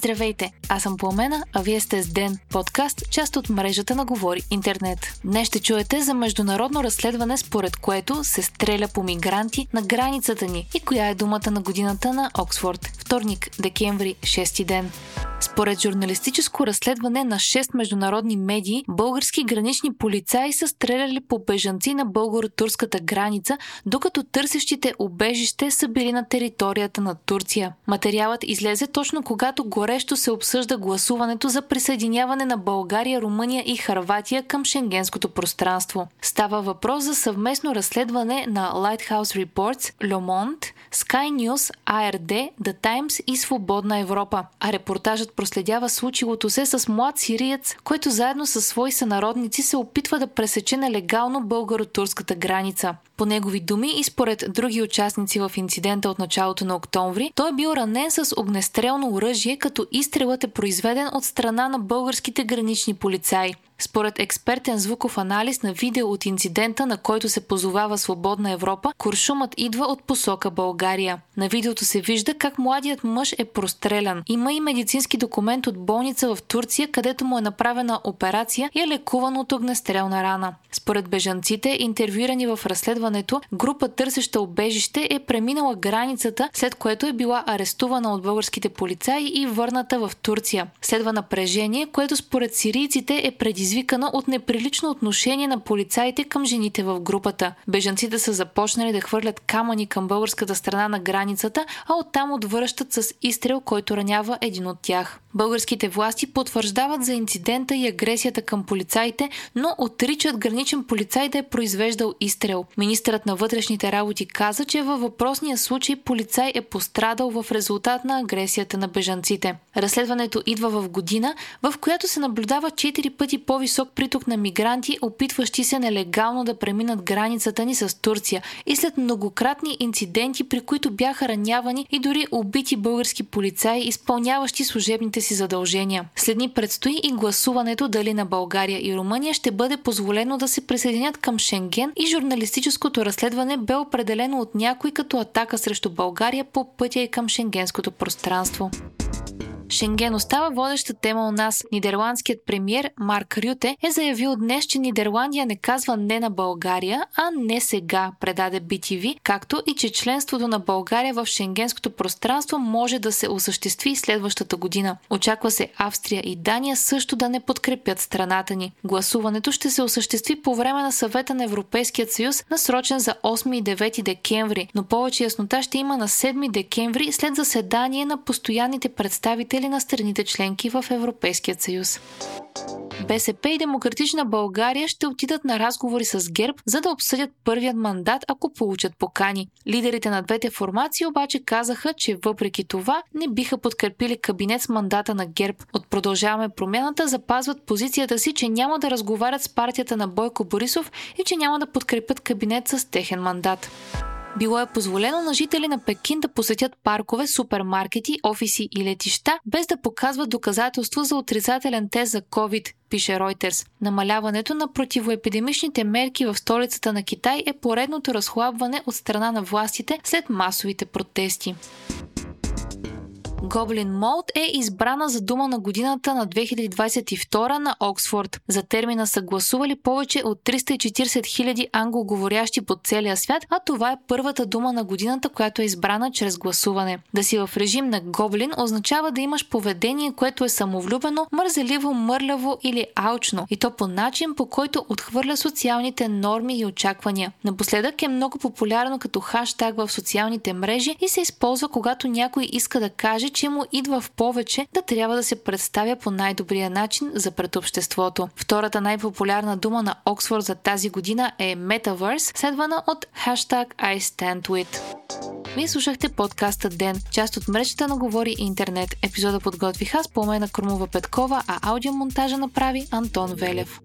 Здравейте, аз съм Пламена, а вие сте с Ден, подкаст, част от мрежата на Говори Интернет. Днес ще чуете за международно разследване, според което се стреля по мигранти на границата ни и коя е думата на годината на Оксфорд. Вторник, декември, 6 ден. Според журналистическо разследване на 6 международни медии, български гранични полицаи са стреляли по бежанци на българо-турската граница, докато търсещите убежище са били на територията на Турция. Материалът излезе точно когато горещо се обсъжда гласуването за присъединяване на България, Румъния и Харватия към шенгенското пространство. Става въпрос за съвместно разследване на Lighthouse Reports, Le Monde, Sky News, ARD, The Times и Свободна Европа. А репортажът проследява случилото се с млад сириец, който заедно с свои сънародници се опитва да пресече нелегално българо-турската граница. По негови думи и според други участници в инцидента от началото на октомври, той е бил ранен с огнестрелно оръжие, като изстрелът е произведен от страна на българските гранични полицаи. Според експертен звуков анализ на видео от инцидента, на който се позовава Свободна Европа, куршумът идва от посока България. На видеото се вижда как младият мъж е прострелян. Има и медицински документ от болница в Турция, където му е направена операция и е лекуван от огнестрелна рана. Според бежанците, интервюирани в разследването, група търсеща обежище е преминала границата, след което е била арестувана от българските полицаи и върната в Турция. Следва напрежение, което според сирийците е предизвикано предизвикана от неприлично отношение на полицаите към жените в групата. Бежанците са започнали да хвърлят камъни към българската страна на границата, а оттам отвръщат с изстрел, който ранява един от тях. Българските власти потвърждават за инцидента и агресията към полицаите, но отричат граничен полицай да е произвеждал изстрел. Министърът на вътрешните работи каза, че във въпросния случай полицай е пострадал в резултат на агресията на бежанците. Разследването идва в година, в която се наблюдава 4 пъти по-висок приток на мигранти, опитващи се нелегално да преминат границата ни с Турция и след многократни инциденти, при които бяха ранявани и дори убити български полицаи, изпълняващи служебните си задължения. Следни предстои и гласуването дали на България и Румъния ще бъде позволено да се присъединят към Шенген и журналистическото разследване бе определено от някой като атака срещу България по пътя и към шенгенското пространство. Шенген остава водеща тема у нас. Нидерландският премьер Марк Рюте е заявил днес, че Нидерландия не казва не на България, а не сега, предаде BTV, както и че членството на България в шенгенското пространство може да се осъществи следващата година. Очаква се Австрия и Дания също да не подкрепят страната ни. Гласуването ще се осъществи по време на съвета на Европейският съюз, насрочен за 8 и 9 декември, но повече яснота ще има на 7 декември след заседание на постоянните представители представители на страните членки в Европейския съюз. БСП и Демократична България ще отидат на разговори с ГЕРБ, за да обсъдят първият мандат, ако получат покани. Лидерите на двете формации обаче казаха, че въпреки това не биха подкрепили кабинет с мандата на ГЕРБ. От продължаваме промяната запазват позицията си, че няма да разговарят с партията на Бойко Борисов и че няма да подкрепят кабинет с техен мандат. Било е позволено на жители на Пекин да посетят паркове, супермаркети, офиси и летища, без да показват доказателство за отрицателен тест за COVID, пише Reuters. Намаляването на противоепидемичните мерки в столицата на Китай е поредното разхлабване от страна на властите след масовите протести. Goblin Mode е избрана за дума на годината на 2022 на Оксфорд. За термина са гласували повече от 340 000 англоговорящи по целия свят, а това е първата дума на годината, която е избрана чрез гласуване. Да си в режим на Гоблин означава да имаш поведение, което е самовлюбено, мързеливо, мърляво или алчно, и то по начин, по който отхвърля социалните норми и очаквания. Напоследък е много популярно като хаштаг в социалните мрежи и се използва, когато някой иска да каже, че му идва в повече да трябва да се представя по най-добрия начин за пред обществото. Втората най-популярна дума на Оксфорд за тази година е Metaverse, следвана от хаштаг I stand with. Вие слушахте подкаста Ден, част от мрежата на Говори Интернет. Епизода подготвих аз по на Крумова Петкова, а аудиомонтажа направи Антон Велев.